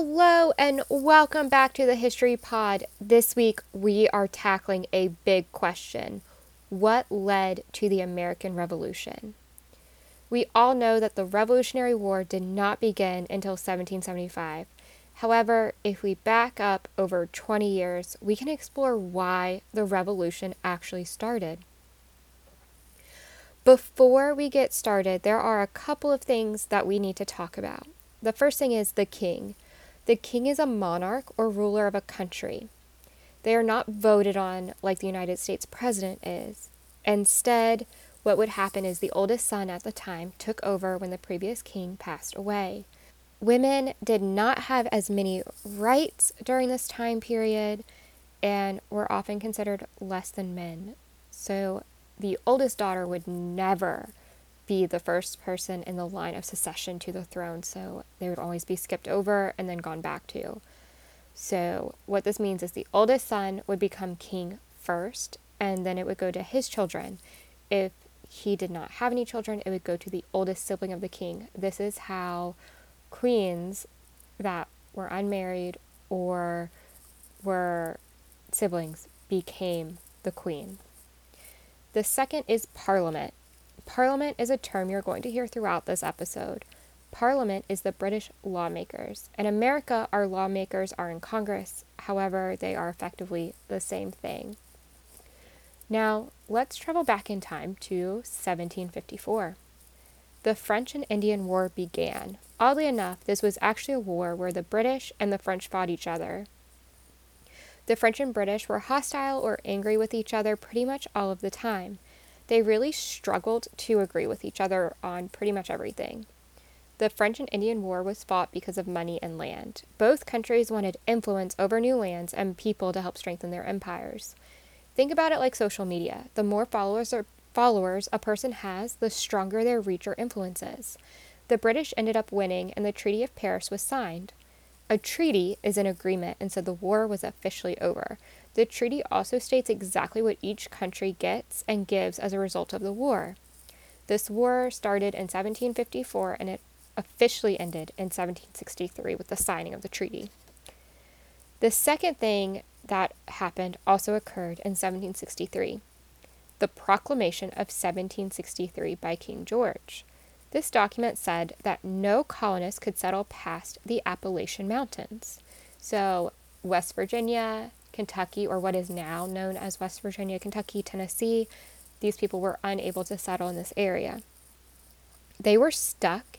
Hello and welcome back to the History Pod. This week we are tackling a big question What led to the American Revolution? We all know that the Revolutionary War did not begin until 1775. However, if we back up over 20 years, we can explore why the revolution actually started. Before we get started, there are a couple of things that we need to talk about. The first thing is the king. The king is a monarch or ruler of a country. They are not voted on like the United States president is. Instead, what would happen is the oldest son at the time took over when the previous king passed away. Women did not have as many rights during this time period and were often considered less than men. So the oldest daughter would never be the first person in the line of succession to the throne, so they would always be skipped over and then gone back to. So, what this means is the oldest son would become king first, and then it would go to his children. If he did not have any children, it would go to the oldest sibling of the king. This is how queens that were unmarried or were siblings became the queen. The second is parliament. Parliament is a term you're going to hear throughout this episode. Parliament is the British lawmakers. In America, our lawmakers are in Congress, however, they are effectively the same thing. Now, let's travel back in time to 1754. The French and Indian War began. Oddly enough, this was actually a war where the British and the French fought each other. The French and British were hostile or angry with each other pretty much all of the time they really struggled to agree with each other on pretty much everything. The French and Indian War was fought because of money and land. Both countries wanted influence over new lands and people to help strengthen their empires. Think about it like social media. The more followers or followers a person has, the stronger their reach or influence is. The British ended up winning and the Treaty of Paris was signed. A treaty is an agreement, and so the war was officially over. The treaty also states exactly what each country gets and gives as a result of the war. This war started in 1754 and it officially ended in 1763 with the signing of the treaty. The second thing that happened also occurred in 1763 the Proclamation of 1763 by King George. This document said that no colonists could settle past the Appalachian Mountains. So, West Virginia, Kentucky, or what is now known as West Virginia, Kentucky, Tennessee, these people were unable to settle in this area. They were stuck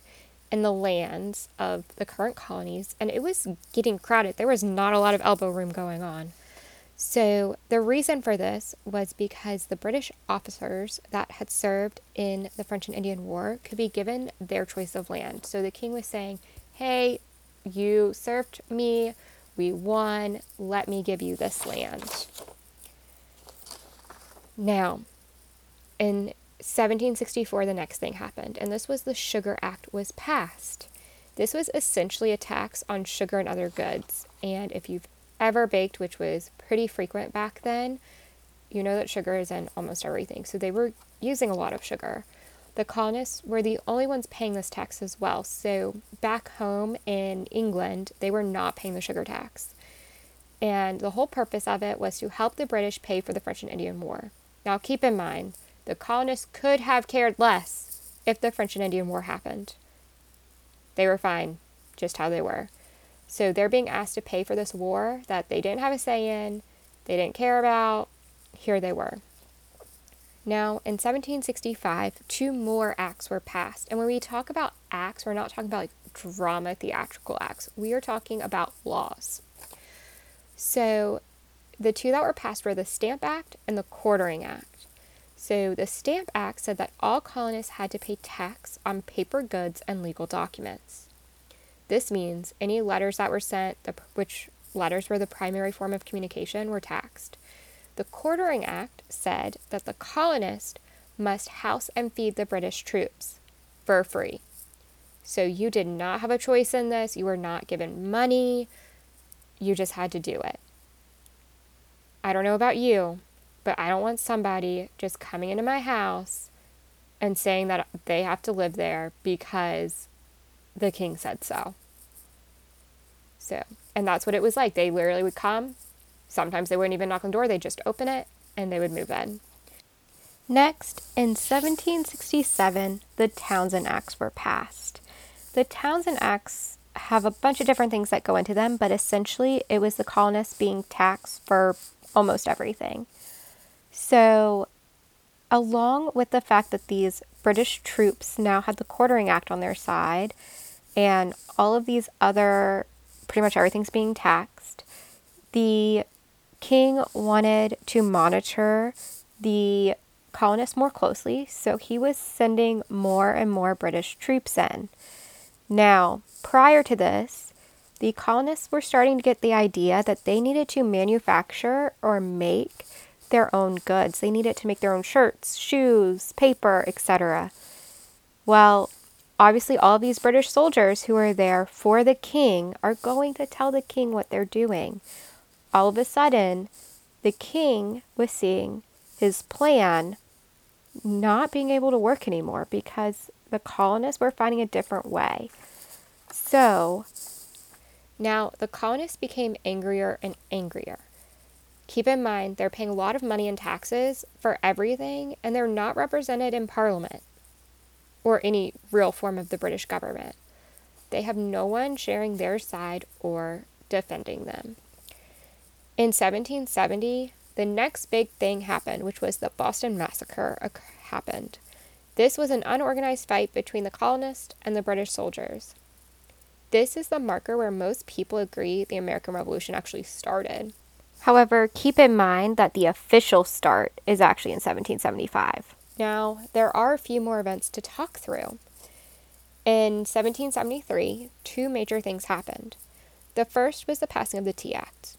in the lands of the current colonies, and it was getting crowded. There was not a lot of elbow room going on. So, the reason for this was because the British officers that had served in the French and Indian War could be given their choice of land. So, the king was saying, Hey, you served me we won. Let me give you this land. Now, in 1764, the next thing happened, and this was the Sugar Act was passed. This was essentially a tax on sugar and other goods. And if you've ever baked, which was pretty frequent back then, you know that sugar is in almost everything. So they were using a lot of sugar. The colonists were the only ones paying this tax as well. So back home in England, they were not paying the sugar tax. And the whole purpose of it was to help the British pay for the French and Indian War. Now keep in mind, the colonists could have cared less if the French and Indian War happened. They were fine just how they were. So they're being asked to pay for this war that they didn't have a say in, they didn't care about. Here they were. Now, in 1765, two more acts were passed. And when we talk about acts, we're not talking about like drama theatrical acts. We are talking about laws. So, the two that were passed were the Stamp Act and the Quartering Act. So, the Stamp Act said that all colonists had to pay tax on paper goods and legal documents. This means any letters that were sent, which letters were the primary form of communication, were taxed. The Quartering Act said that the colonist must house and feed the British troops for free. So you did not have a choice in this. You were not given money. You just had to do it. I don't know about you, but I don't want somebody just coming into my house and saying that they have to live there because the king said so. So, and that's what it was like. They literally would come. Sometimes they wouldn't even knock on the door, they'd just open it and they would move in. Next, in 1767, the Townshend Acts were passed. The Townshend Acts have a bunch of different things that go into them, but essentially it was the colonists being taxed for almost everything. So, along with the fact that these British troops now had the Quartering Act on their side, and all of these other, pretty much everything's being taxed, the king wanted to monitor the colonists more closely, so he was sending more and more British troops in. Now, prior to this, the colonists were starting to get the idea that they needed to manufacture or make their own goods. They needed to make their own shirts, shoes, paper, etc. Well, obviously, all these British soldiers who are there for the king are going to tell the king what they're doing. All of a sudden, the king was seeing his plan not being able to work anymore because the colonists were finding a different way. So now the colonists became angrier and angrier. Keep in mind, they're paying a lot of money in taxes for everything, and they're not represented in Parliament or any real form of the British government. They have no one sharing their side or defending them. In 1770, the next big thing happened, which was the Boston Massacre happened. This was an unorganized fight between the colonists and the British soldiers. This is the marker where most people agree the American Revolution actually started. However, keep in mind that the official start is actually in 1775. Now, there are a few more events to talk through. In 1773, two major things happened. The first was the passing of the Tea Act.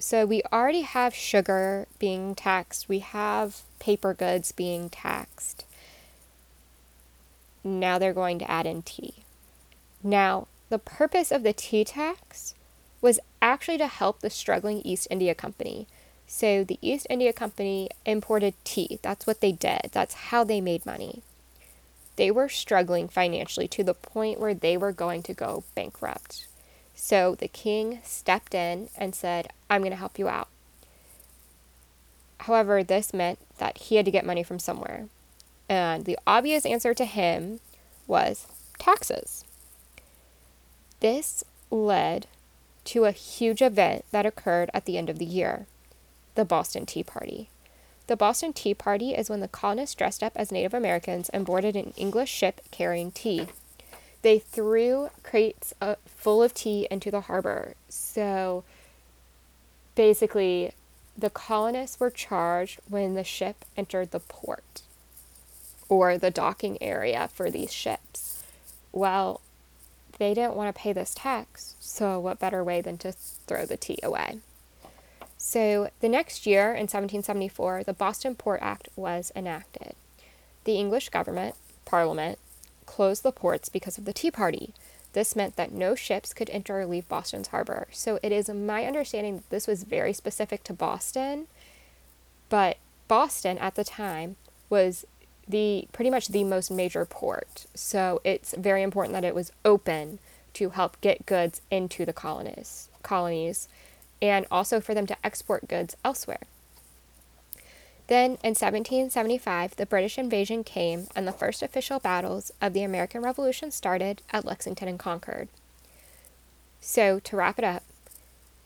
So we already have sugar being taxed, we have paper goods being taxed. Now they're going to add in tea. Now, the purpose of the tea tax was actually to help the struggling East India Company. So the East India Company imported tea. That's what they did, that's how they made money. They were struggling financially to the point where they were going to go bankrupt. So the king stepped in and said, I'm going to help you out. However, this meant that he had to get money from somewhere. And the obvious answer to him was taxes. This led to a huge event that occurred at the end of the year the Boston Tea Party. The Boston Tea Party is when the colonists dressed up as Native Americans and boarded an English ship carrying tea. They threw crates uh, full of tea into the harbor. So basically, the colonists were charged when the ship entered the port or the docking area for these ships. Well, they didn't want to pay this tax, so what better way than to throw the tea away? So, the next year, in 1774, the Boston Port Act was enacted. The English government, Parliament, closed the ports because of the Tea Party. This meant that no ships could enter or leave Boston's harbor. So, it is my understanding that this was very specific to Boston, but Boston at the time was the pretty much the most major port. So it's very important that it was open to help get goods into the colonies colonies and also for them to export goods elsewhere. Then in 1775, the British invasion came and the first official battles of the American Revolution started at Lexington and Concord. So, to wrap it up,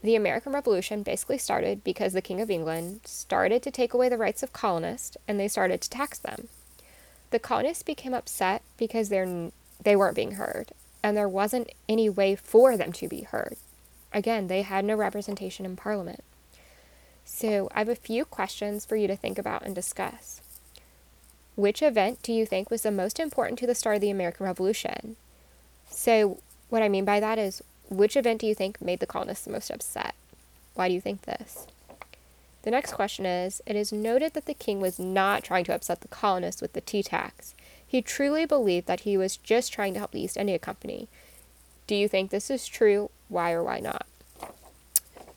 the American Revolution basically started because the King of England started to take away the rights of colonists and they started to tax them. The colonists became upset because they're, they weren't being heard, and there wasn't any way for them to be heard. Again, they had no representation in Parliament. So, I have a few questions for you to think about and discuss. Which event do you think was the most important to the start of the American Revolution? So, what I mean by that is, which event do you think made the colonists the most upset? Why do you think this? The next question is It is noted that the king was not trying to upset the colonists with the tea tax. He truly believed that he was just trying to help the East India Company. Do you think this is true? Why or why not?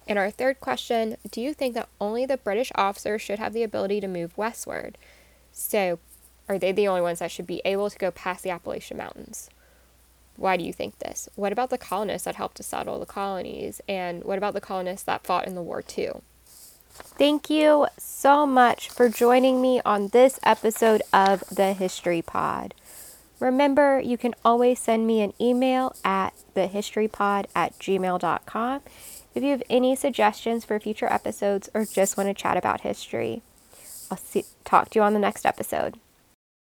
And our third question Do you think that only the British officers should have the ability to move westward? So, are they the only ones that should be able to go past the Appalachian Mountains? Why do you think this? What about the colonists that helped to settle the colonies? And what about the colonists that fought in the war too? Thank you so much for joining me on this episode of the History Pod. Remember, you can always send me an email at thehistorypod at gmail.com if you have any suggestions for future episodes or just want to chat about history. I'll see, talk to you on the next episode.